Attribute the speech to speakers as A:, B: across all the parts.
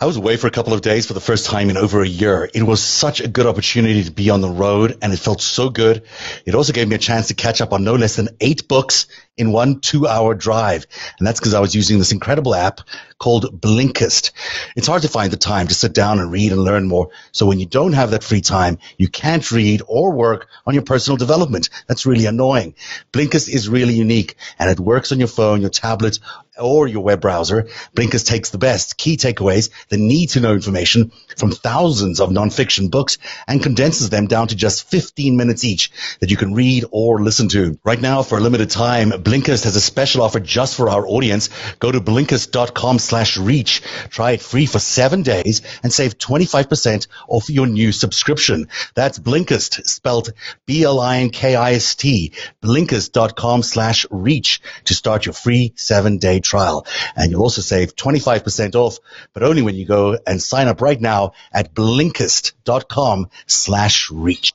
A: I was away for a couple of days for the first time in over a year. It was such a good opportunity to be on the road and it felt so good. It also gave me a chance to catch up on no less than eight books in one two hour drive. And that's because I was using this incredible app called Blinkist. It's hard to find the time to sit down and read and learn more. So when you don't have that free time, you can't read or work on your personal development. That's really annoying. Blinkist is really unique and it works on your phone, your tablet, or your web browser. Blinkist takes the best key takeaways, the need to know information from thousands of nonfiction books and condenses them down to just 15 minutes each that you can read or listen to. Right now, for a limited time, Blinkist has a special offer just for our audience. Go to blinkist.com slash reach. Try it free for seven days and save 25% off your new subscription. That's Blinkist, spelled B-L-I-N-K-I-S-T, blinkist.com slash reach to start your free seven day trial. And you'll also save 25% off, but only when you go and sign up right now at blinkist.com slash reach.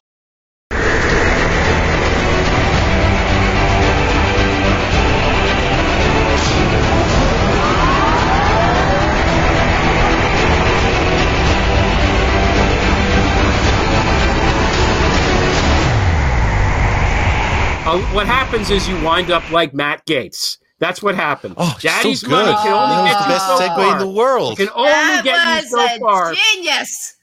B: Uh, what happens is you wind up like Matt Gaetz. That's what happens.
A: Oh,
B: Daddy's
A: so good.
B: money can only
A: that was
B: get
A: the
B: you
A: best
B: so
A: segue
B: far.
A: in the world.
B: It can only
C: that
B: get you
C: was
B: so
C: a
B: far.
C: genius.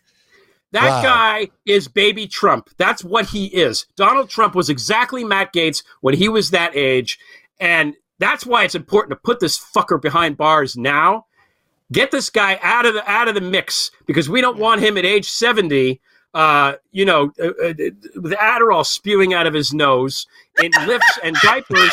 B: That
A: Wow.
B: guy is baby Trump. That's what he is. Donald Trump was exactly Matt Gaetz when he was that age. And that's why it's important to put this fucker behind bars now. Get this guy out of the out of the mix because we don't want him at age 70 uh, you know, uh, uh, with Adderall spewing out of his nose in lifts and diapers,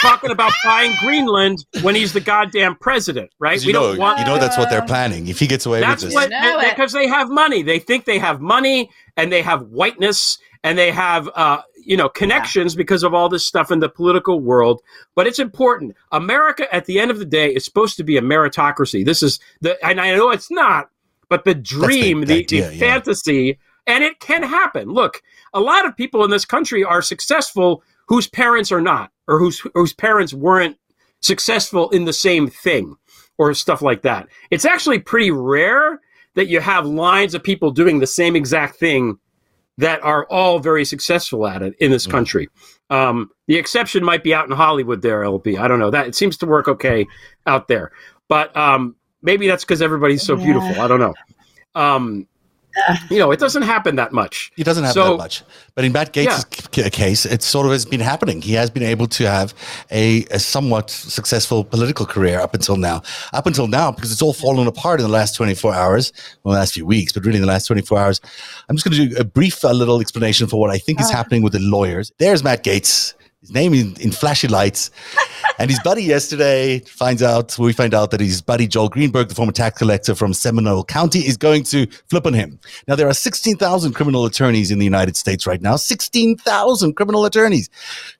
B: talking about buying Greenland when he's the goddamn president, right?
A: 'Cause You know, you
B: want
A: know that's what they're planning. If he gets away
B: that's
A: with this,
B: what
C: know
B: because they have money. They think they have money and they have whiteness and they have uh, you know connections because of all this stuff in the political world. But it's important. America, at the end of the day, is supposed to be a meritocracy. This is the and I know it's not, but the dream,
A: the
B: the,
A: idea,
B: the
A: yeah.
B: fantasy, and it can happen. Look, a lot of people in this country are successful whose parents are not, or whose whose parents weren't successful in the same thing or stuff like that. It's actually pretty rare that you have lines of people doing the same exact thing that are all very successful at it in this
A: Mm.
B: country. Um, the exception might be out in Hollywood there, LP. I don't know. That it seems to work okay out there. But um, maybe that's because everybody's so
C: Yeah.
B: beautiful. I don't know. Um, you know, it doesn't happen that much.
A: He doesn't have
B: So-
A: that much. But in Matt Gaetz' c- case, it sort of has been happening. He has been able to have a, a somewhat successful political career up until now. Up until now, because it's all fallen apart in the last 24 hours, well, the last few weeks, but really in the last 24 hours. I'm just going to do a brief uh, little explanation for what I think is happening with the lawyers. There's Matt Gaetz. His name in, in flashy lights. And his buddy yesterday finds out, we find out that his buddy Joel Greenberg, the former tax collector from Seminole County, is going to flip on him. Now, there are 16,000 criminal attorneys in the United States right now. 16,000 criminal attorneys.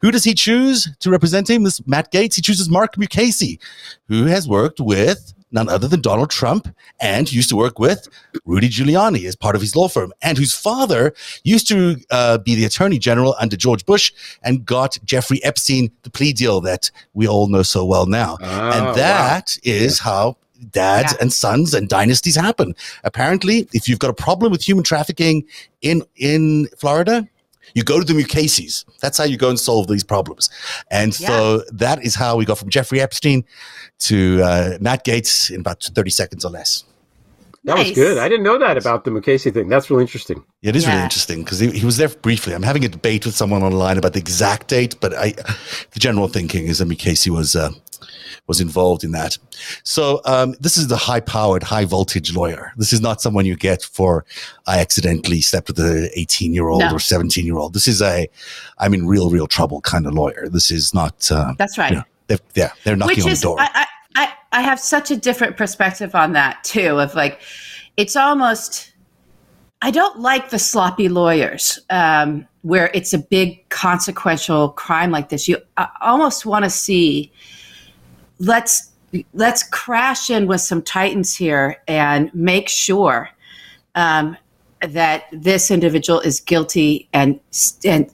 A: Who does he choose to represent him? This Matt Gaetz. He chooses Mark Mukasey, who has worked with none other than Donald Trump and used to work with Rudy Giuliani as part of his law firm, and whose father used to uh, be the attorney general under George Bush and got Jeffrey Epstein the plea deal that we all know so well now.
B: Oh,
A: and that is how dads
C: Yeah.
A: and sons and dynasties happen. Apparently, if you've got a problem with human trafficking in in Florida, you go to the Mukaseys. That's how you go and solve these problems. And so that is how we got from Jeffrey Epstein to uh, Matt Gaetz in about 30 seconds or less.
B: That was good. I didn't know that about the Mukasey thing. That's really interesting.
A: It is really interesting because he, he was there briefly. I'm having a debate with someone online about the exact date, but I, the general thinking is that Mukasey was uh, was involved in that. So um, this is the high-powered, high-voltage lawyer. This is not someone you get for I accidentally slept with a 18-year-old
C: No.
A: or 17-year-old. This is a I'm in real, real trouble kind of lawyer. This is not. Uh,
C: That's right.
A: you know, they're, yeah, they're knocking
C: Which
A: on
C: is,
A: the door.
C: I, I, I, I have such a different perspective on that too. Of like, it's almost, I don't like the sloppy lawyers um, where it's a big consequential crime like this. You I almost want to see, let's let's crash in with some titans here and make sure um, that this individual is guilty and and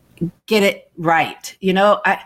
C: get it right. You know, I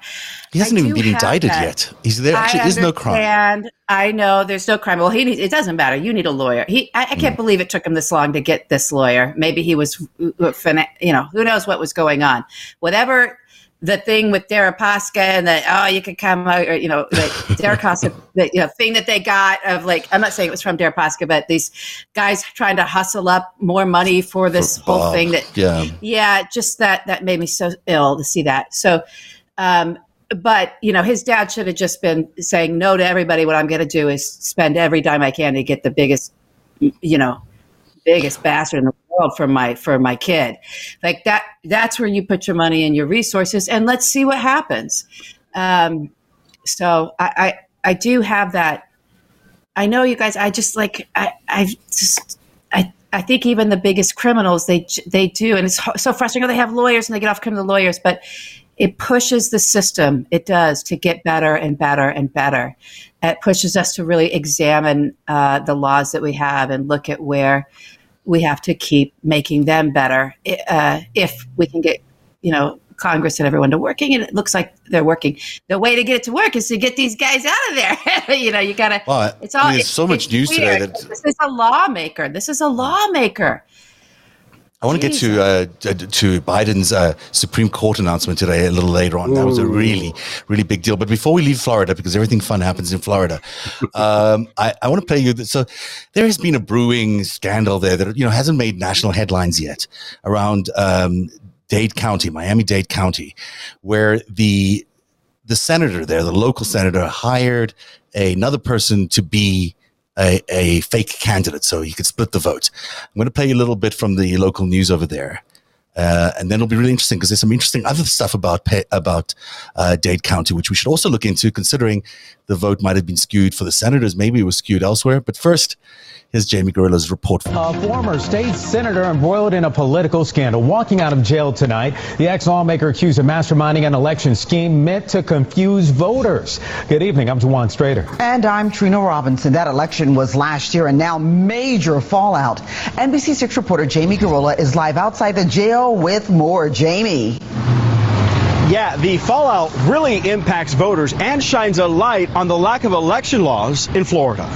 A: he hasn't
C: I
A: even been indicted
C: that.
A: yet. He's there actually is no crime.
C: And I know there's no crime. Well, he needs, it doesn't matter. You need a lawyer. He, I, I can't believe it took him this long to get this lawyer. Maybe he was, uh, you know, who knows what was going on. Whatever the thing with Deripaska and that, oh, you could come out, or, you know, like Deripaska, the you know, thing that they got of like, I'm not saying it was from Deripaska, but these guys trying to hustle up more money for this whole thing that
A: Yeah.
C: yeah just that that made me so ill to see that so um but you know his dad should have just been saying no to everybody what i'm going to do is spend every dime i can to get the biggest you know biggest bastard in the world for my for my kid like that that's where you put your money and your resources and let's see what happens um so i i, I do have that i know you guys i just like i i just i I think even the biggest criminals they they do, and it's so frustrating. They have lawyers and they get off criminal lawyers, but it pushes the system. It does to get better and better and better. It pushes us to really examine uh, the laws that we have and look at where we have to keep making them better. Uh, if we can get, you know, Congress and everyone to working, and it looks like they're working. The way to get it to work is to get these guys out of there. you know, you gotta.
A: Well,
C: It's
A: I
C: all.
A: mean,
C: it's-
A: so much news today that
C: this is a lawmaker. This is a lawmaker.
A: I want to get to uh, to Biden's uh, Supreme Court announcement today a little later on. That was a really, really big deal. But before we leave Florida, because everything fun happens in Florida, um, I, I want to play you. This. So there has been a brewing scandal there that you know hasn't made national headlines yet around um, Dade County, Miami Dade County, where the the senator there, the local senator, hired another person to be a, a fake candidate so he could split the vote. I'm going to play you a little bit from the local news over there. Uh, and then it'll be really interesting because there's some interesting other stuff about pa- about uh, Dade County, which we should also look into, considering the vote might have been skewed for the senators. Maybe it was skewed elsewhere. But first, here's Jamie Guirola's report.
D: A former state senator embroiled in a political scandal, walking out of jail tonight. The ex-lawmaker accused of masterminding an election scheme meant to confuse voters. Good evening. I'm Juwan Strader.
E: And I'm Trina Robinson. That election was last year and now major fallout. NBC6 reporter Jamie Guirola is live outside the jail with more. Jamie.
F: Yeah, the fallout really impacts voters and shines a light on the lack of election laws in Florida.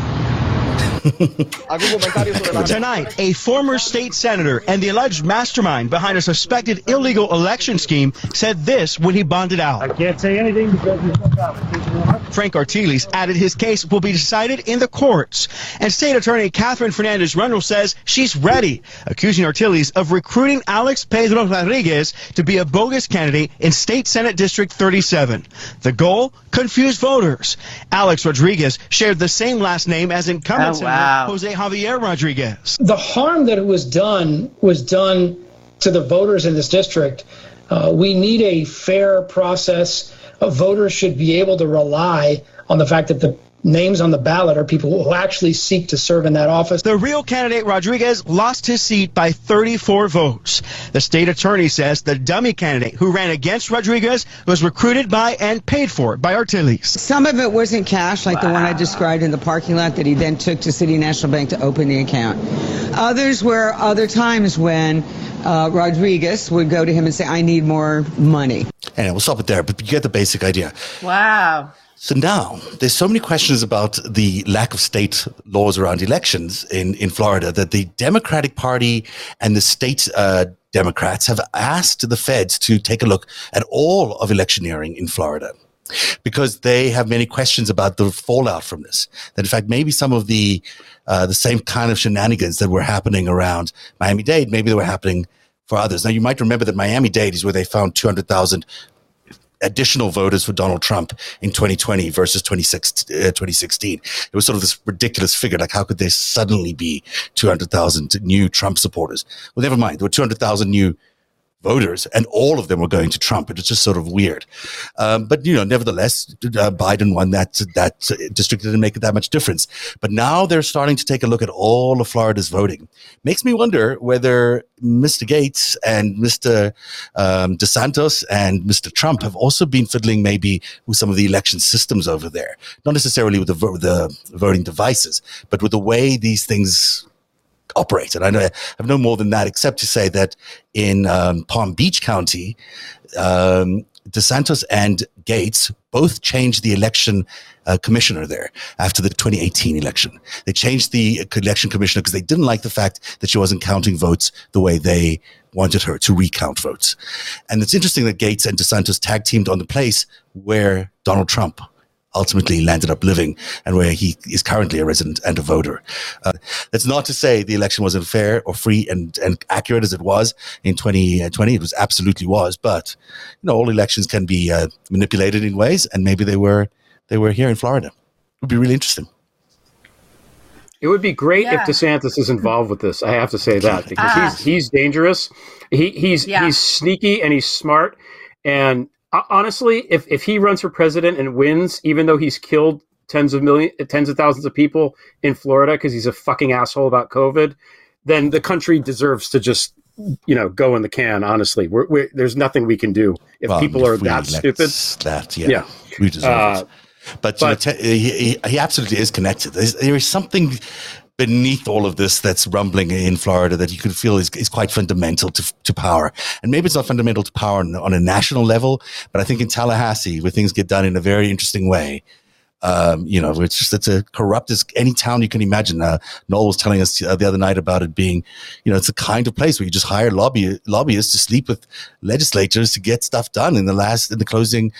F: Tonight, a former state senator and the alleged mastermind behind a suspected illegal election scheme said this when he bonded out.
G: I can't say anything because there's no documentation.
F: Frank Artiles added his case will be decided in the courts. And State Attorney Katherine Fernandez Rundle says she's ready, accusing Artiles of recruiting Alex Pedro Rodriguez to be a bogus candidate in State Senate District 37. The goal? Confuse voters. Alex Rodriguez shared the same last name as incumbent
C: Oh,
F: Senator
C: wow.
F: Jose Javier Rodriguez.
G: The harm that it was done was done to the voters in this district. Uh, we need a fair process. Uh, voters should be able to rely on the fact that the names on the ballot are people who actually seek to serve in that office.
F: The real candidate Rodriguez lost his seat by 34 votes. The state attorney says the dummy candidate who ran against Rodriguez was recruited by and paid for by Artiles.
H: Some of it wasn't cash, like the one I described in the parking lot that he then took to City National Bank to open the account. Others were other times when uh, Rodriguez would go to him and say, I need more money.
A: Anyway, we'll stop it there, but you get the basic idea.
C: Wow.
A: So now there's so many questions about the lack of state laws around elections in, in Florida that the Democratic Party and the state uh, Democrats have asked the feds to take a look at all of electioneering in Florida because they have many questions about the fallout from this. That in fact, maybe some of the uh, the same kind of shenanigans that were happening around Miami Dade, maybe they were happening for others. Now, you might remember that Miami Dade is where they found 200,000 additional voters for Donald Trump in 2020 versus 26, uh, 2016. It was sort of this ridiculous figure. Like, how could there suddenly be 200,000 new Trump supporters? Well, never mind. There were 200,000 new voters, and all of them were going to Trump. It was just sort of weird. Um, but you know, nevertheless, uh, Biden won that that district. It didn't make that much difference. But now they're starting to take a look at all of Florida's voting. Makes me wonder whether Mr. Gaetz and Mr. Um, DeSantis and Mr. Trump have also been fiddling maybe with some of the election systems over there. Not necessarily with the, vo- the voting devices, but with the way these things operate. And I know I have no more than that, except to say that in um, Palm Beach County, um, DeSantis and Gaetz both changed the election uh, commissioner there after the 2018 election. They changed the election commissioner because they didn't like the fact that she wasn't counting votes the way they wanted her to recount votes. And it's interesting that Gaetz and DeSantis tag teamed on the place where Donald Trump ultimately landed up living and where he is currently a resident and a voter. Uh, that's not to say the election wasn't fair or free and, and accurate as it was in 2020. It was absolutely was, but you know, all elections can be uh, manipulated in ways and maybe they were, they were here in Florida. It would be really interesting.
B: It would be great
C: Yeah.
B: if DeSantis is involved with this. I have to say that because
C: Ah.
B: he's he's dangerous. He he's
C: Yeah.
B: he's sneaky and he's smart. And uh, honestly, if if he runs for president and wins, even though he's killed tens of million, tens of thousands of people in Florida because he's a fucking asshole about COVID, then the country deserves to just you know go in the can. Honestly, we're, we're, there's nothing we can do if
A: Well,
B: people are
A: if we
B: that stupid.
A: That, yeah,
B: Yeah.
A: we deserve
B: Uh,
A: it. But, you know,
B: but-
A: te- he, he, he absolutely is connected. There's, there is something beneath all of this that's rumbling in Florida that you could feel is, is quite fundamental to, to power. And maybe it's not fundamental to power on, on a national level, but I think in Tallahassee, where things get done in a very interesting way, um, you know, it's just it's a corrupt as any town you can imagine. Uh, Noel was telling us uh, the other night about it being, you know, it's a kind of place where you just hire lobby lobbyists to sleep with legislators to get stuff done in the last in the closing,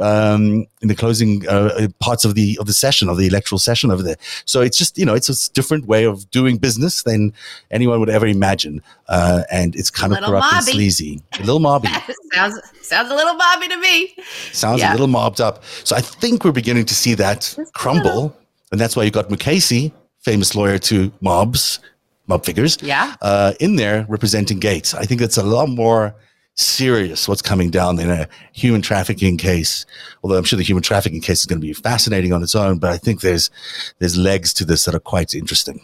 A: um, in the closing uh, parts of the of the session of the electoral session over there. So it's just you know it's a different way of doing business than anyone would ever imagine, uh, and it's kind of corrupt and sleazy, a little mobby.
C: sounds sounds a little mobby to me.
A: Sounds
C: Yeah.
A: a little mobbed up. So I think we're beginning to see that crumble. And that's why you got Mukasey, famous lawyer to mobs, mob figures,
C: Yeah.
A: uh, in there representing Gaetz. I think that's a lot more serious what's coming down in a human trafficking case. Although I'm sure the human trafficking case is going to be fascinating on its own, but I think there's there's legs to this that are quite interesting.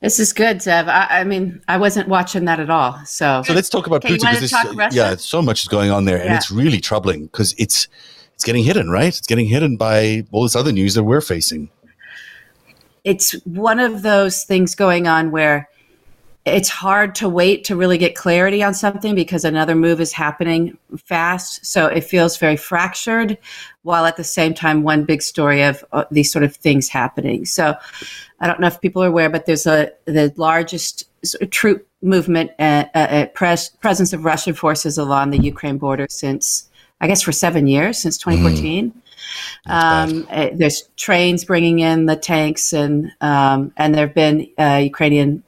C: This is good, Zev. I, I mean, I wasn't watching that at all. So,
A: So let's talk about Putin because
C: talk uh, Russia?
A: yeah, so much is going on there, and
C: Yeah.
A: it's really troubling because it's it's getting hidden, right? It's getting hidden by all this other news that we're facing.
C: it's one of those things going on where it's hard to wait to really get clarity on something because another move is happening fast. So it feels very fractured, while at the same time, one big story of uh, these sort of things happening. So I don't know if people are aware, but there's a the largest sort of troop movement uh, uh, uh, pres- presence of Russian forces along the Ukraine border since I guess for seven years since 2014. Um, uh, there's trains bringing in the tanks, and um, and there have been uh, Ukrainian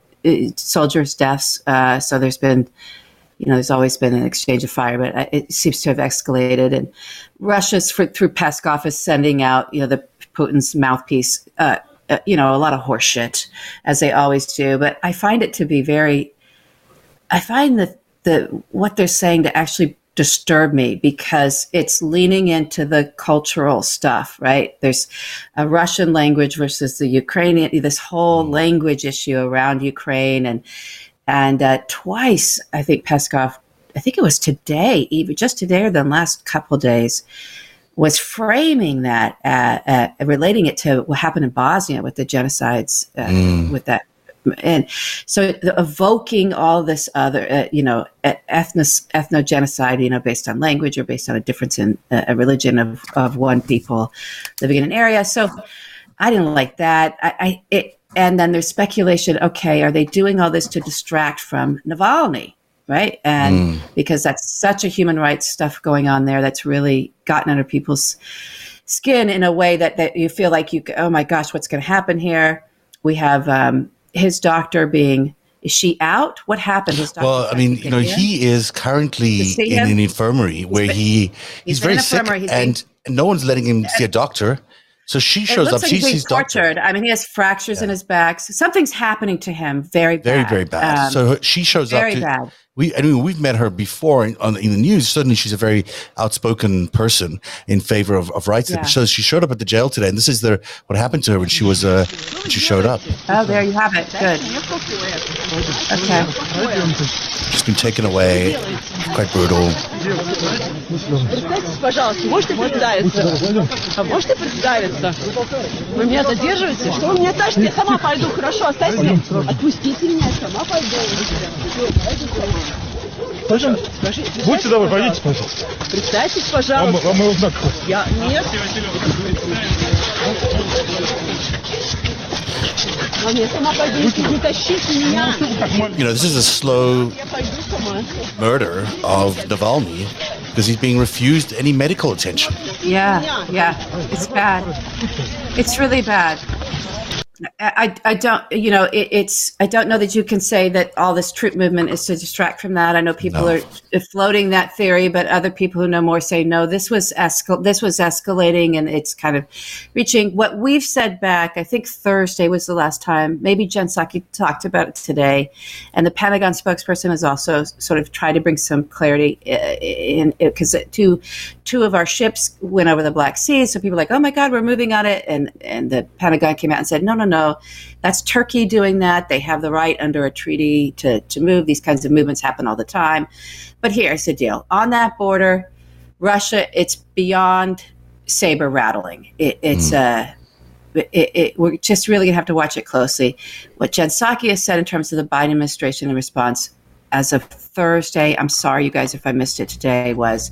C: soldiers' deaths. Uh, so there's been, you know, there's always been an exchange of fire, but uh, it seems to have escalated. And Russia's for, through Peskov is sending out, you know, the Putin's mouthpiece. Uh, uh, you know, a lot of horseshit, as they always do. But I find it to be very. I find that the what they're saying to actually disturb me because it's leaning into the cultural stuff, right? There's a Russian language versus the Ukrainian, this whole language issue around Ukraine. And, and uh, twice, I think Peskov, I think it was today, even just today or the last couple days, was framing that, uh, uh, relating it to what happened in Bosnia with the genocides, uh, with that and so the, evoking all this other, uh, you know, ethnos, ethnogenocide, you know, based on language or based on a difference in uh, a religion of, of one people living in an area. So I didn't like that. I, I it, and then there's speculation. Okay, are they doing all this to distract from Navalny? Right, and because that's such a human rights stuff going on there, that's really gotten under people's skin in a way that that you feel like you, oh my gosh, what's going to happen here? We have um, his doctor being is she out? What happened? His doctor
A: Well, I mean, you know, he is currently in an infirmary where
C: been-
A: he he's,
C: he's
A: very sick.
C: He's
A: and no one's letting him see a doctor. So she shows up.
C: like
A: She
C: he's being
A: doctor.
C: tortured. I mean, he has fractures in his back. Something's happening to him. Very bad.
A: Very, very bad.
C: Um,
A: so she shows
C: very
A: up. Very
C: bad.
A: We, I mean, we've met her before in, on, in the news. Certainly, she's a very outspoken person in favor of, of rights.
C: Yeah.
A: So she showed up at the jail today, and this is the what happened to her when she was uh, when she showed up.
C: oh, there you have it. Good. Okay.
A: She's been taken away. Quite brutal.
I: Представьтесь, пожалуйста, можете представиться? А можете представиться? Вы меня задерживаете? Что вы меня тащите? Я сама пойду, хорошо, оставьте меня. Отпустите меня, я сама пойду. Пожалуйста. Будьте добры, пойдите, пожалуйста. Представьтесь, пожалуйста. Вам, вам его знак Я, нет. Вам я сама пойду, не тащите меня.
A: You know, this is a slow
I: Я пойду сама.
A: murder of Navalny because he's being refused any medical attention.
C: Yeah, yeah, it's bad. It's really bad. I, I, don't, you know, it, it's, I don't know that you can say that all this troop movement is to distract from that. I know people
A: No.
C: are floating that theory, but other people who know more say no. This was escal- this was escalating, and it's kind of reaching what we've said back. I think Thursday was the last time. Maybe Jen Psaki talked about it today, and the Pentagon spokesperson has also sort of tried to bring some clarity uh, in because two two of our ships went over the Black Sea, so people are like, oh my God, we're moving on it, and and the Pentagon came out and said, no, no, no, that's Turkey doing that. They have the right under a treaty to to move. These kinds of movements happen all the time. But here's the deal: on that border, Russia, it's beyond saber rattling. It, it's uh, it, it, we're just really gonna have to watch it closely. What Jen Psaki has said in terms of the Biden administration in response as of Thursday, I'm sorry, you guys, if I missed it today, was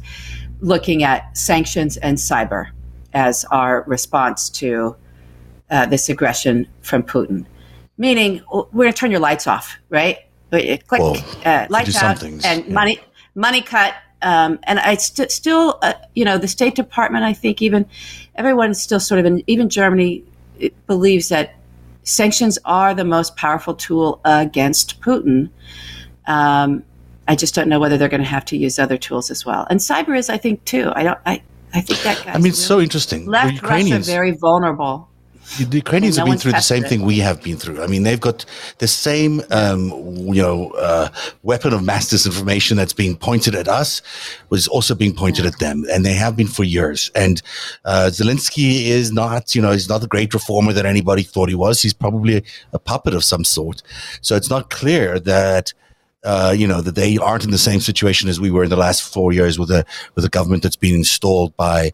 C: looking at sanctions and cyber as our response to uh, this aggression from Putin. Meaning, we're going to turn your lights off, right? Click,
A: Well,
C: uh, lights out,
A: things,
C: and
A: yeah.
C: money, money cut. Um, and I st- still, uh, you know, the State Department, I think even everyone is still sort of, in, even Germany believes that sanctions are the most powerful tool against Putin. Um, I just don't know whether they're going to have to use other tools as well. And cyber is, I think, too. I don't. I, I think that.
A: I mean, it's so interesting.
C: Left Russia very vulnerable.
A: The Ukrainians
C: No
A: have been through the same
C: it.
A: thing we have been through. I mean, they've got the same, um, you know, uh, weapon of mass disinformation that's being pointed at us was also being pointed at them, and they have been for years. And uh, Zelensky is not, you know, he's not the great reformer that anybody thought he was. He's probably a puppet of some sort. So it's not clear that. Uh, you know that they aren't in the same situation as we were in the last four years with a with a government that's been installed by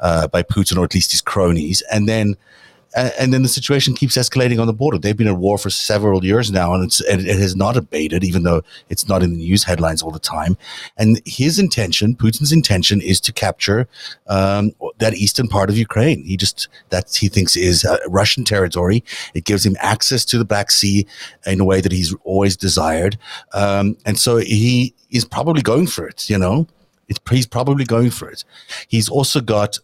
A: uh, by Putin or at least his cronies, and then and, and then the situation keeps escalating on the border. They've been at war for several years now, and and it has not abated, even though it's not in the news headlines all the time. And his intention, Putin's intention, is to capture um, that eastern part of Ukraine. He just that he thinks is uh, Russian territory. It gives him access to the Black Sea in a way that he's always desired, um, and so he is probably going for it. You know, it's, he's probably going for it. He's also got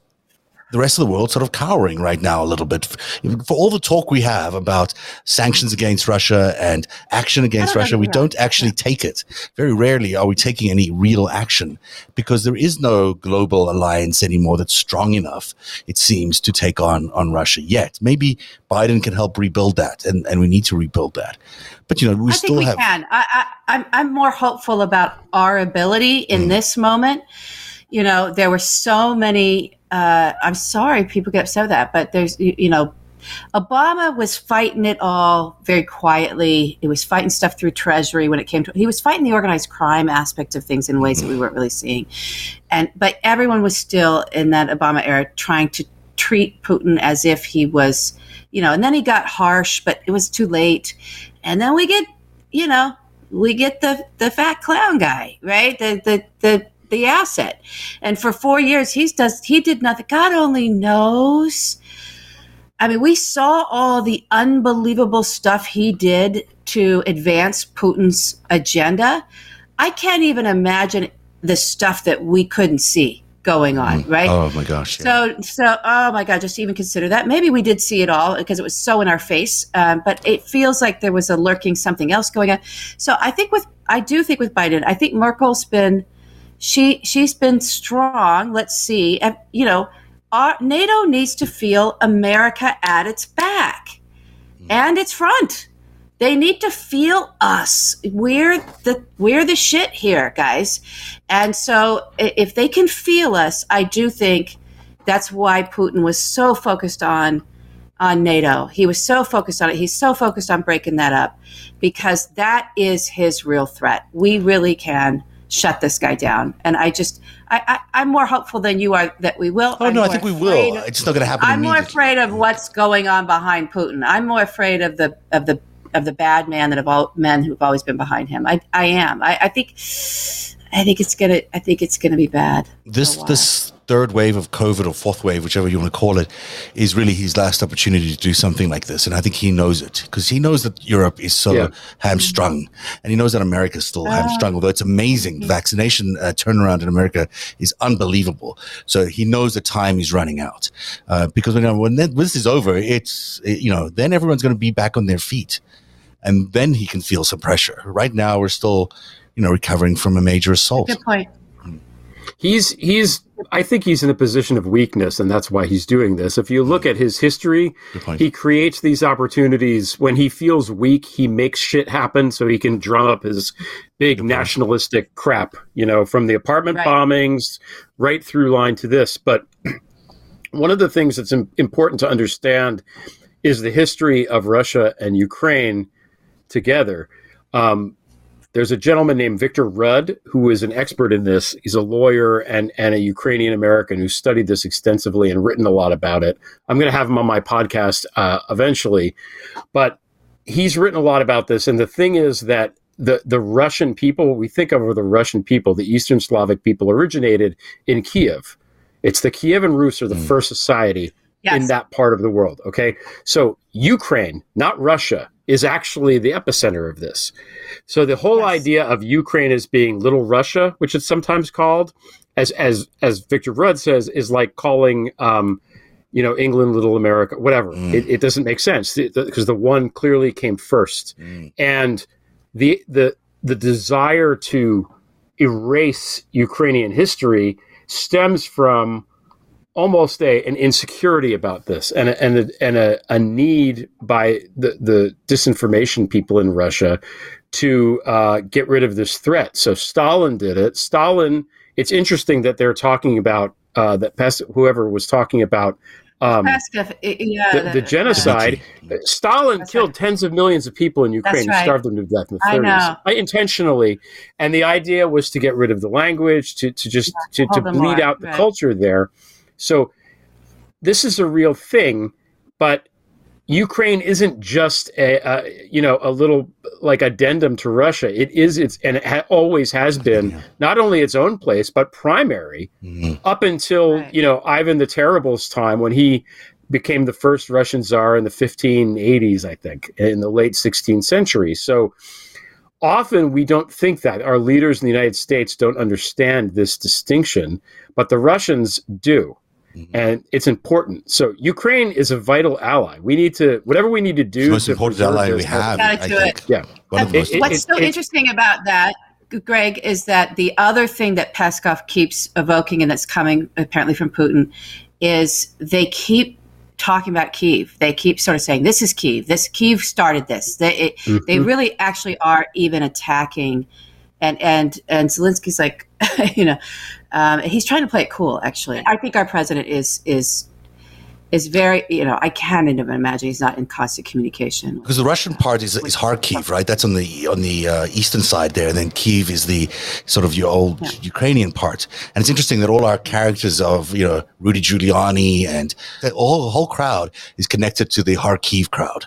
A: the rest of the world sort of cowering right now a little bit for all the talk we have about sanctions against Russia and action against Russia. We don't actually take it. Very rarely are we taking any real action because there is no global alliance anymore that's strong enough, it seems, to take on, on Russia yet. Maybe Biden can help rebuild that and, and we need to rebuild that. But, you know, we
C: I
A: still
C: think we
A: have.
C: can. I, I, I'm, I'm more hopeful about our ability in
A: Mm.
C: this moment. You know, there were so many. Uh, I'm sorry people get upset with that, but there's, you, you know, Obama was fighting it all very quietly. He was fighting stuff through Treasury when it came to. He was fighting the organized crime aspect of things in ways that we weren't really seeing, and but everyone was still in that Obama era trying to treat Putin as if he was, you know. And then he got harsh, but it was too late. And then we get, you know, we get the the fat clown guy, right? The the the the asset. And for four years, he's does he did nothing. God only knows. I mean, we saw all the unbelievable stuff he did to advance Putin's agenda. I can't even imagine the stuff that we couldn't see going on, right?
A: Oh, my gosh. yeah.
C: So, so, oh my God, just to even consider that. Maybe we did see it all because it was so in our face, um, but it feels like there was a lurking something else going on. So, I think with, I do think with Biden, I think Merkel's been, she, she's been strong. Let's see, and, you know, our, NATO needs to feel America at its back and its front. They need to feel us. We're the we're the shit here, guys. And so if they can feel us, I do think that's why Putin was so focused on on NATO. He was so focused on it. He's so focused on breaking that up because that is his real threat. We really can shut this guy down. And I just I, I I'm more hopeful than you are that we will.
A: Oh,
C: I'm
A: no, I think we will.
C: of-
A: It's not going to happen
C: I'm more afraid of what's going on behind Putin. I'm more afraid of the of the of the bad man that of all men who've always been behind him. I I am. I, I think I think it's gonna. I think it's gonna be bad.
A: This this third wave of COVID or fourth wave, whichever you want to call it, is really his last opportunity to do something like this, and I think he knows it because he knows that Europe is so
B: Yeah.
A: hamstrung, and he knows that America is still
C: Ah.
A: hamstrung. Although it's amazing, the vaccination uh, turnaround in America is unbelievable. So he knows the time is running out uh, because when, when this is over, it's it- you know then everyone's going to be back on their feet, and then he can feel some pressure. Right now, we're still you know recovering from a major assault.
C: Good point.
B: He's he's I think he's in a position of weakness, and that's why he's doing this. If you look at his history, he creates these opportunities when he feels weak. He makes shit happen so he can drum up his big nationalistic crap. You know, from the apartment
C: Right.
B: bombings right through line to this. But one of the things that's important to understand is the history of Russia and Ukraine together. Um, there's a gentleman named Victor Rud who is an expert in this. He's a lawyer and, and a Ukrainian American who studied this extensively and written a lot about it. I'm going to have him on my podcast uh, eventually, but he's written a lot about this. And the thing is that the, the Russian people, we think of are the Russian people, the Eastern Slavic people originated in Kiev. It's the Kievan Rus are the first society in that part of the world. Okay. So Ukraine, not Russia, is actually the epicenter of this. So the whole
C: Yes.
B: idea of Ukraine as being little Russia, which it's sometimes called, as as as Victor Rud says, is like calling um, you know, England little America, whatever. It, it doesn't make sense because the one clearly came first. And the the the desire to erase Ukrainian history stems from almost a an insecurity about this and a, and a, and a, a need by the the disinformation people in Russia to uh, get rid of this threat. So Stalin did it. Stalin. It's interesting that they're talking about uh, that. Pes- whoever was talking about. Um,
C: Peskov, yeah,
B: the, the genocide. Stalin
C: That's
B: killed
C: right.
B: tens of millions of people in Ukraine
C: That's
B: and starved them to death in the
C: I
B: 30s
C: know.
B: I- intentionally. And the idea was to get rid of the language, to, to just to, to
C: hold
B: bleed
C: more,
B: out the
C: right.
B: culture there. So this is a real thing, but Ukraine isn't just a, a you know a little like addendum to Russia. It is its and it ha- always has been not only its own place but primary mm-hmm. up until
C: Right.
B: you know Ivan the Terrible's time when he became the first Russian czar in the 1580s, I think, in the late 16th century. So often we don't think that our leaders in the United States don't understand this distinction, but the Russians do. And it's important. So Ukraine is a vital ally. We need to whatever we need to do.
A: It's the most
B: to
A: important ally we have.
C: Gotta do
A: think.
B: Yeah.
A: One of the
B: It-
C: What's so
B: it-
C: interesting about that, Greg, is that the other thing that Peskov keeps evoking and that's coming apparently from Putin is they keep talking about Kiev. They keep sort of saying, "This is Kiev. This Kiev started this." They it,
B: Mm-hmm.
C: they really actually are even attacking, and and and Zelensky's like, you know, um, he's trying to play it cool. Actually, I think our president is is is very, you know, I can't even imagine he's not in constant communication.
A: Because the Russian part is, is Kharkiv, right? That's on the on the uh, eastern side there, and then Kiev is the sort of your old Ukrainian part. And it's interesting that all our characters of you know Rudy Giuliani and the whole whole crowd is connected to the Kharkiv crowd.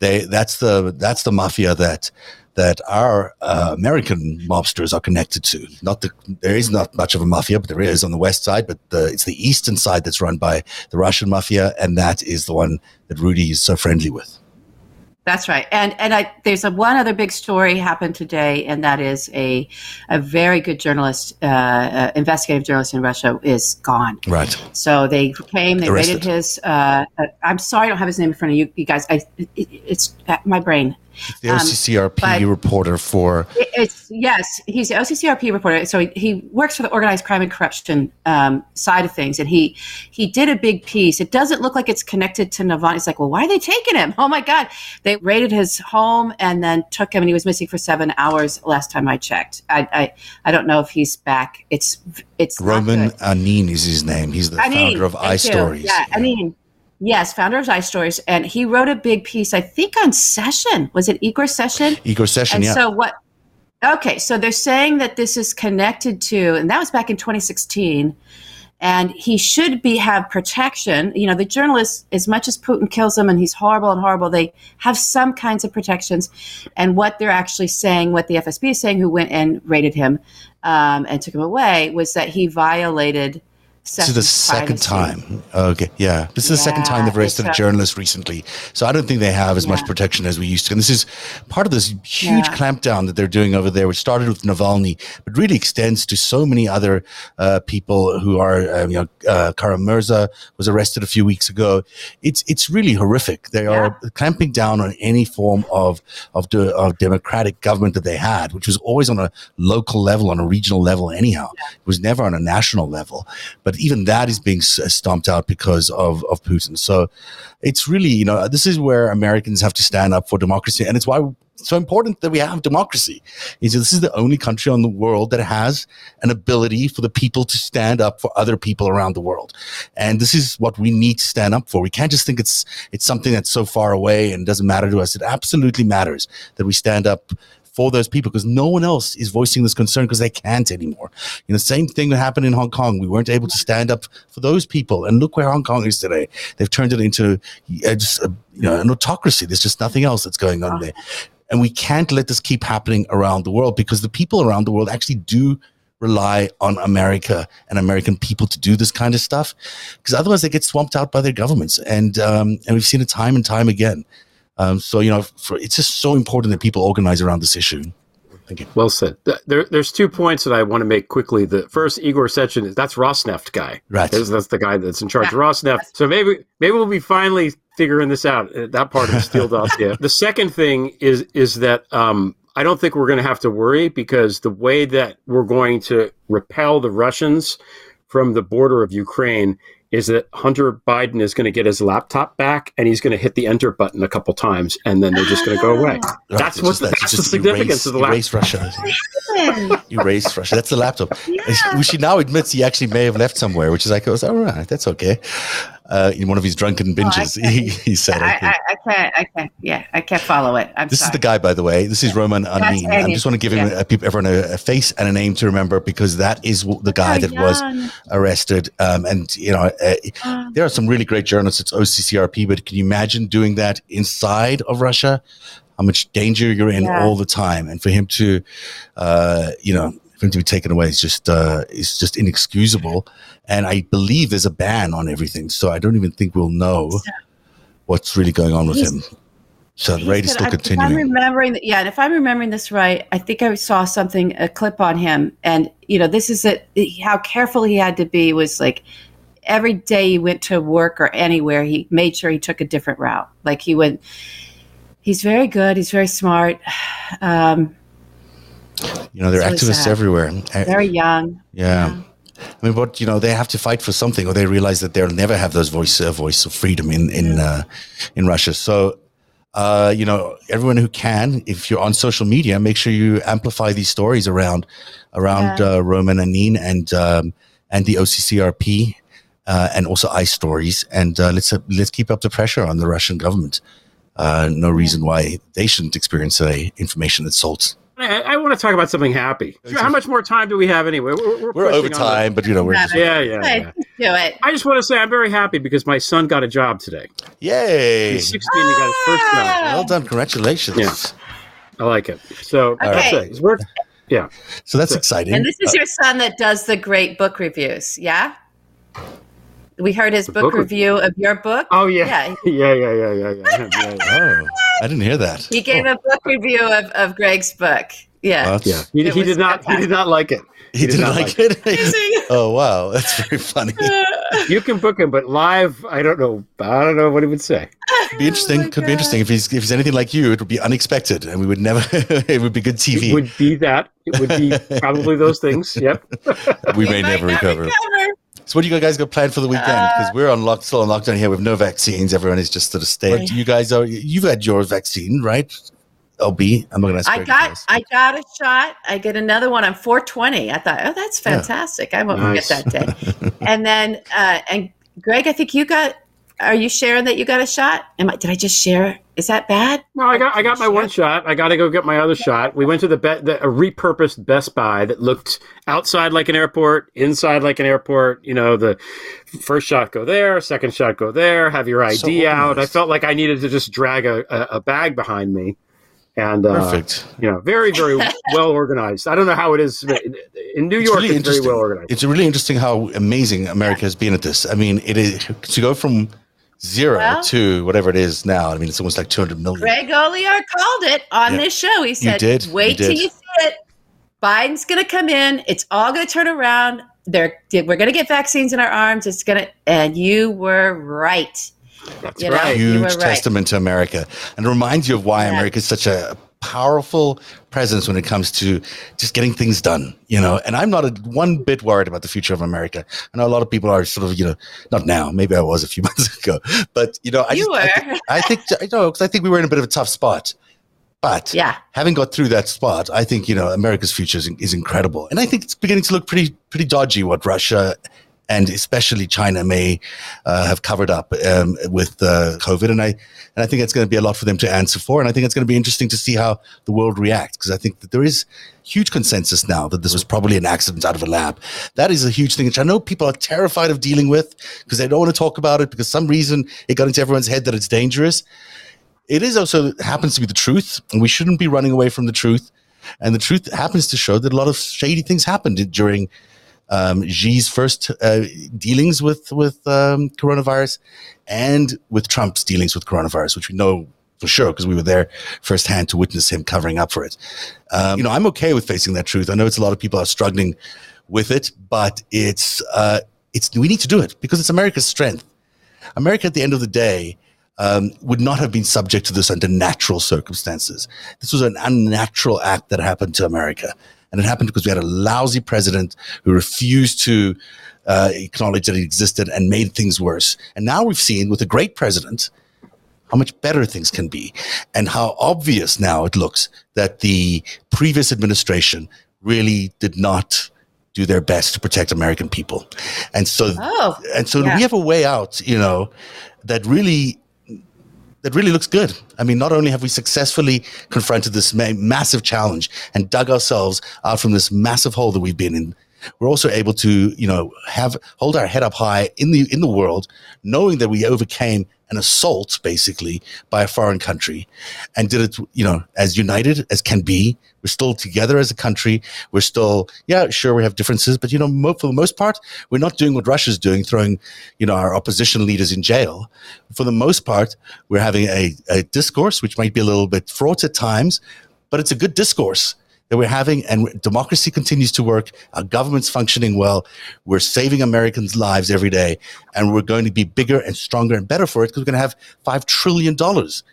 A: They that's the that's the mafia that that our uh, American mobsters are connected to. Not the there is not much of a mafia, but there is on the west side. But the, it's the eastern side that's run by the Russian mafia, and that is the one that Rudy is so friendly with.
C: That's right. And and I, there's a one other big story happened today, and that is a a very good journalist, uh, uh, investigative journalist in Russia is gone.
A: Right.
C: So they came, they
A: Arrested.
C: raided his. Uh, uh, I'm sorry, I don't have his name in front of you, you guys. I it, it's my brain.
A: The
C: Um,
A: OCCRP
C: but-
A: reporter for
C: It's yes, he's the OCCRP reporter. So he, he works for the organized crime and corruption um, side of things, and he he did a big piece. It doesn't look like it's connected to Navalny. It's like, well, why are they taking him? Oh my God! They raided his home and then took him, and he was missing for seven hours. Last time I checked, I I, I don't know if he's back. It's it's
A: Roman. Anin is his name. He's the
C: mean,
A: founder of iStories.
C: Yeah, I mean, yes, founder of iStories, and he wrote a big piece. I think on Sechin. Was it Igor Sechin?
A: Igor Sechin,
C: And
A: yeah.
C: so what? Okay, so they're saying that this is connected to, and that was back in 2016, and he should be have protection. You know, the journalists, as much as Putin kills them and he's horrible and horrible, they have some kinds of protections. And what they're actually saying, what the FSB is saying, who went and raided him um, and took him away, was that he violated
A: this is the second time. Okay, yeah. This is the second time they've arrested a journalist recently. So I don't think they have as much protection as we used to. And this is part of this huge
C: Yeah.
A: clampdown that they're doing over there, which started with Navalny, but really extends to so many other uh, people who are, um, you know, uh, Kara-Murza was arrested a few weeks ago. It's it's really horrific. They are clamping down on any form of of, de- of democratic government that they had, which was always on a local level, on a regional level. Anyhow, it was never on a national level. But even that is being stomped out because of of Putin. So it's really you know this is where Americans have to stand up for democracy, and it's why. it's So important that we have democracy. Is this is the only country on the world that has an ability for the people to stand up for other people around the world, and this is what we need to stand up for. We can't just think it's it's something that's so far away and doesn't matter to us. It absolutely matters that we stand up for those people because no one else is voicing this concern because they can't anymore. You know, same thing that happened in Hong Kong. We weren't able to stand up for those people, and look where Hong Kong is today. They've turned it into uh, just a, you know an autocracy. There's just nothing else that's going on there, and we can't let this keep happening around the world because the people around the world actually do rely on America and American people to do this kind of stuff, because otherwise they get swamped out by their governments, and um, and we've seen it time and time again. Um, so you know, for, it's just so important that people organize around this issue. Thank you.
B: Well said. There, there's two points that I want to make quickly. The first, Igor Sechin, that's Rosneft guy.
A: Right.
B: That's, that's the guy that's in charge of Rosneft. So maybe maybe we'll be finally figuring this out. uh, That part of the Steele dossier. The second thing is is that um, I don't think we're going to have to worry because the way that we're going to repel the Russians from the border of Ukraine is that Hunter Biden is going to get his laptop back and he's going to hit the enter button a couple times and then they're just going to go away.
A: Right,
B: That's
A: it's
B: what
A: that-
B: that's the significance
A: erase,
B: of the laptop.
A: erase Russia. erase Russia. That's the laptop. Which he now admits he actually may have left somewhere, which is like, oh, all right, that's okay. Uh, in one of his drunken binges, he, he said, I,
C: I. I, can't. I can't. Yeah, I can't follow it. I'm
A: This
C: sorry.
A: is the guy, by the way. This is Roman Anin. I just want to give him
C: Yeah.
A: a, everyone a, a face and a name to remember because that is the guy
C: So
A: that was arrested. Um, and you know, uh, there are some really great journalists at OCCRP, but can you imagine doing that inside of Russia? How much danger you're in
C: Yeah.
A: all the time, and for him to, uh, you know, for him to be taken away is just uh, is just inexcusable. And I believe there's a ban on everything, so I don't even think we'll know what's really going on with
C: He's-
A: him. So the raid is still
C: I- If I'm
A: continuing.
C: remembering, yeah, and if I'm remembering this right, I think I saw something, a clip on him, and you know, this is it. How careful he had to be was like every day he went to work or anywhere, he made sure he took a different route. Like he would. He's very good. He's very smart. Um,
A: You know, there are
C: It's really
A: activists
C: sad.
A: everywhere.
C: Very young.
A: yeah. I mean, but you know, they have to fight for something, or they realize that they'll never have those voice uh, voice of freedom in in uh, in Russia. So, uh, you know, everyone who can, if you're on social media, make sure you amplify these stories around around
C: Yeah.
A: uh, Roman Anin and um, and the OCCRP, uh, and also iStories, and uh, let's uh, let's keep up the pressure on the Russian government. Uh, no reason why they shouldn't experience information assaults.
B: I, I want to talk about something happy. How much more time do we have anyway? We're,
A: We're
B: pushing
A: over
B: on
A: time, but you know, we're just,
B: Yeah, yeah, yeah.
C: do it.
B: I just want to say I'm very happy because my son got a job today.
A: yay!
B: He's 16. He got his first job. Ah!
A: Well done, congratulations.
B: Yeah. I like it. So that's
C: Okay.
B: it. It's work. Yeah.
A: So that's exciting.
C: And this is uh, your son that does the great book reviews, yeah? We heard his book,
B: book
C: review of your book.
B: Oh yeah.
C: Yeah,
B: Yeah, yeah, yeah, yeah, yeah. yeah, yeah.
A: oh, I didn't hear that.
C: he gave a book review of, of Greg's book. Yeah.
A: Well, that's-
B: Yeah. He, he did not. He did not like it.
A: He, didn't
B: not
A: like it.
C: Amazing.
A: oh wow, that's very funny.
B: You can book him, but live, I don't know. I don't know what he would say.
A: Oh Could be interesting. Could be interesting if he's if he's anything like you. It would be unexpected, and we would never. it would be good TV.
B: It would be that. It would be probably those things. Yep.
A: we may never recover.
C: recover.
A: So, what do you guys got planned for the weekend?
C: Uh,
A: Because we're on lock, still on lockdown here We have no vaccines. Everyone is just sort of staying. You guys are. You've had your vaccine, right? LB. I'm not going to.
C: I got
A: first.
C: I got a shot. I get another one on 420. I thought, oh, that's fantastic. I won't
B: Nice.
C: forget that day. and then uh, and Greg, I think you got are you sharing that you got a shot? Am I, did I just share? Is that bad?
B: No, I got I got my one shot. I got to go get my other shot. We went to the, be- the a repurposed Best Buy that looked outside like an airport, inside like an airport. You know, the first shot go there, second shot go there. Have your ID
A: So
B: out. I felt like I needed to just drag a, a, a bag behind me, and uh,
A: Perfect.
B: You know, very very well organized. I don't know how it is in- in New York.
A: really
B: it's very
A: interesting.
B: well organized.
A: It's really interesting how amazing America has been at this. I mean, it is to go from zero
C: Well-
A: to whatever it is now. I mean, it's almost like 200 million.
C: Greg Olear called it on
A: Yeah.
C: this show. He said,
A: did. You
C: "Wait till you see it. Biden's going to come in. It's all going to turn around. They're we're going to get vaccines in our arms. It's going to." And you were right.
B: That's
C: you know,
B: right.
C: you were
A: Huge
C: right.
A: testament to America, and it reminds you of why
C: Yeah.
A: America is such a powerful presence when it comes to just getting things done. You know, and I'm not a, one bit worried about the future of America. I know a lot of people are sort of, you know, not now. Maybe I was a few months ago, but you know, I
C: You
A: just, I
C: were.
A: think, I think, I know, because I think we were in a bit of a tough spot. But
C: Yeah.
A: having got through that spot, I think you know America's future is, is incredible, and I think it's beginning to look pretty pretty dodgy what Russia and especially China may uh, have covered up um, with uh, COVID, and I and I think it's going to be a lot for them to answer for, and I think it's going to be interesting to see how the world reacts because I think that there is huge consensus now that this was probably an accident out of a lab. That is a huge thing, which I know people are terrified of dealing with because they don't want to talk about it because some reason it got into everyone's head that it's dangerous it is also happens to be the truth, and we shouldn't be running away from the truth. And the truth happens to show that a lot of shady things happened during um, Xi's first uh, dealings with with um, coronavirus, and with Trump's dealings with coronavirus, which we know for sure because we were there firsthand to witness him covering up for it. Um, you know, I'm okay with facing that truth. I know it's a lot of people are struggling with it, but it's uh, it's we need to do it because it's America's strength. America, at the end of the day, um, would not have been subject to this under natural circumstances. This was an unnatural act that happened to America. And it happened because we had a lousy president who refused to uh, acknowledge that it existed and made things worse. And now we've seen with a great president how much better things can be and how obvious now it looks that the previous administration really did not do their best to protect American people. And so
C: Oh,
A: and so
C: yeah.
A: we have a way out, you know, that really that really looks good. I mean, not only have we successfully confronted this ma- massive challenge and dug ourselves out from this massive hole that we've been in, we're also able to, you know, have hold our head up high in the in the world, knowing that we overcame an assault basically by a foreign country and did it, you know, as united as can be. We're still together as a country. We're still, yeah, sure, we have differences, but you know, mo- for the most part, we're not doing what Russia's doing, throwing, you know, our opposition leaders in jail. For the most part, we're having a, a discourse which might be a little bit fraught at times, but it's a good discourse that we're having, and democracy continues to work. Our government's functioning well. We're saving Americans' lives every day, and we're going to be bigger and stronger and better for it because we're going to have five trillion dollars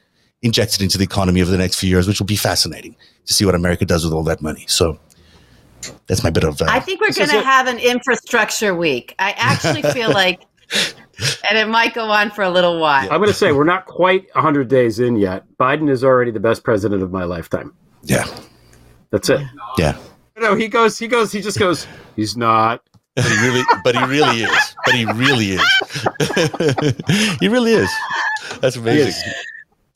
A: injected into the economy over the next few years, which will be fascinating to see what America does with all that money. So that's my bit of. Uh,
C: I think we're going to have an infrastructure week. I actually feel like, and it might go on for a little while.
B: I'm going to say we're not quite 100 days in yet. Biden is already the best president of my lifetime.
A: yeah,
B: That's it.
A: yeah.
B: No, he goes, he goes, he just goes, he's not.
A: But he really, but he really is. But he really is. he really is. That's amazing.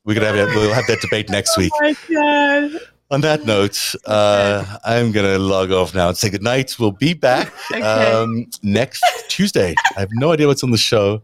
A: We're gonna have we'll have that debate next week.
C: Oh my God.
A: On that note, uh, I'm gonna log off now and say goodnight. We'll be back
C: Okay.
A: um, next Tuesday. I have no idea what's on the show.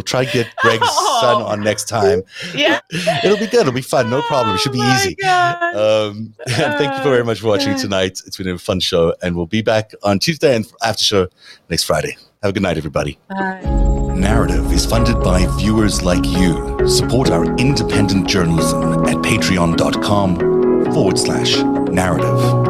A: We'll try to get Greg's
C: Oh.
A: son on next time.
C: Yeah.
A: It'll be good. It'll be fun. No problem. It should be
C: Oh
A: easy. Um, and thank you very much for watching tonight. It's been a fun show, and we'll be back on Tuesday and after show next Friday. Have a good night, everybody.
C: Bye.
A: Narativ is funded by viewers like you. Support our independent journalism at patreon.com forward slash narativ.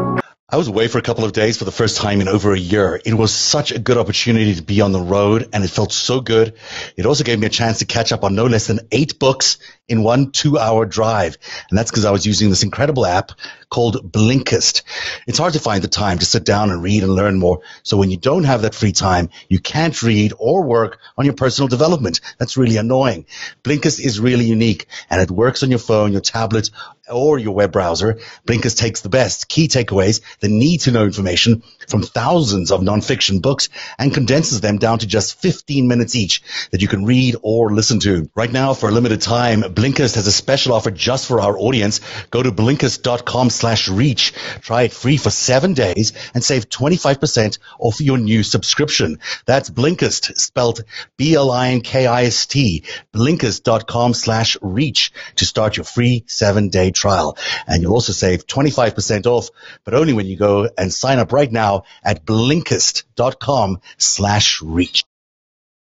A: Was away for a couple of days for the first time in over a year. It was such a good opportunity to be on the road and it felt so good. It also gave me a chance to catch up on no less than eight books in one two hour drive. And that's because I was using this incredible app called Blinkist. It's hard to find the time to sit down and read and learn more. So when you don't have that free time, you can't read or work on your personal development. That's really annoying. Blinkist is really unique and it works on your phone, your tablet, or your web browser. Blinkist takes the best key takeaways, the need to know information from thousands of nonfiction books and condenses them down to just 15 minutes each that you can read or listen to. Right now, for a limited time, Blinkist has a special offer just for our audience. Go to blinkist.com slash reach. Try it free for seven days and save 25% off your new subscription. That's Blinkist, spelled B-L-I-N-K-I-S-T, blinkist.com slash reach to start your free seven day trial. And you'll also save 25% off, but only when you go and sign up right now at blinkist.com slash reach.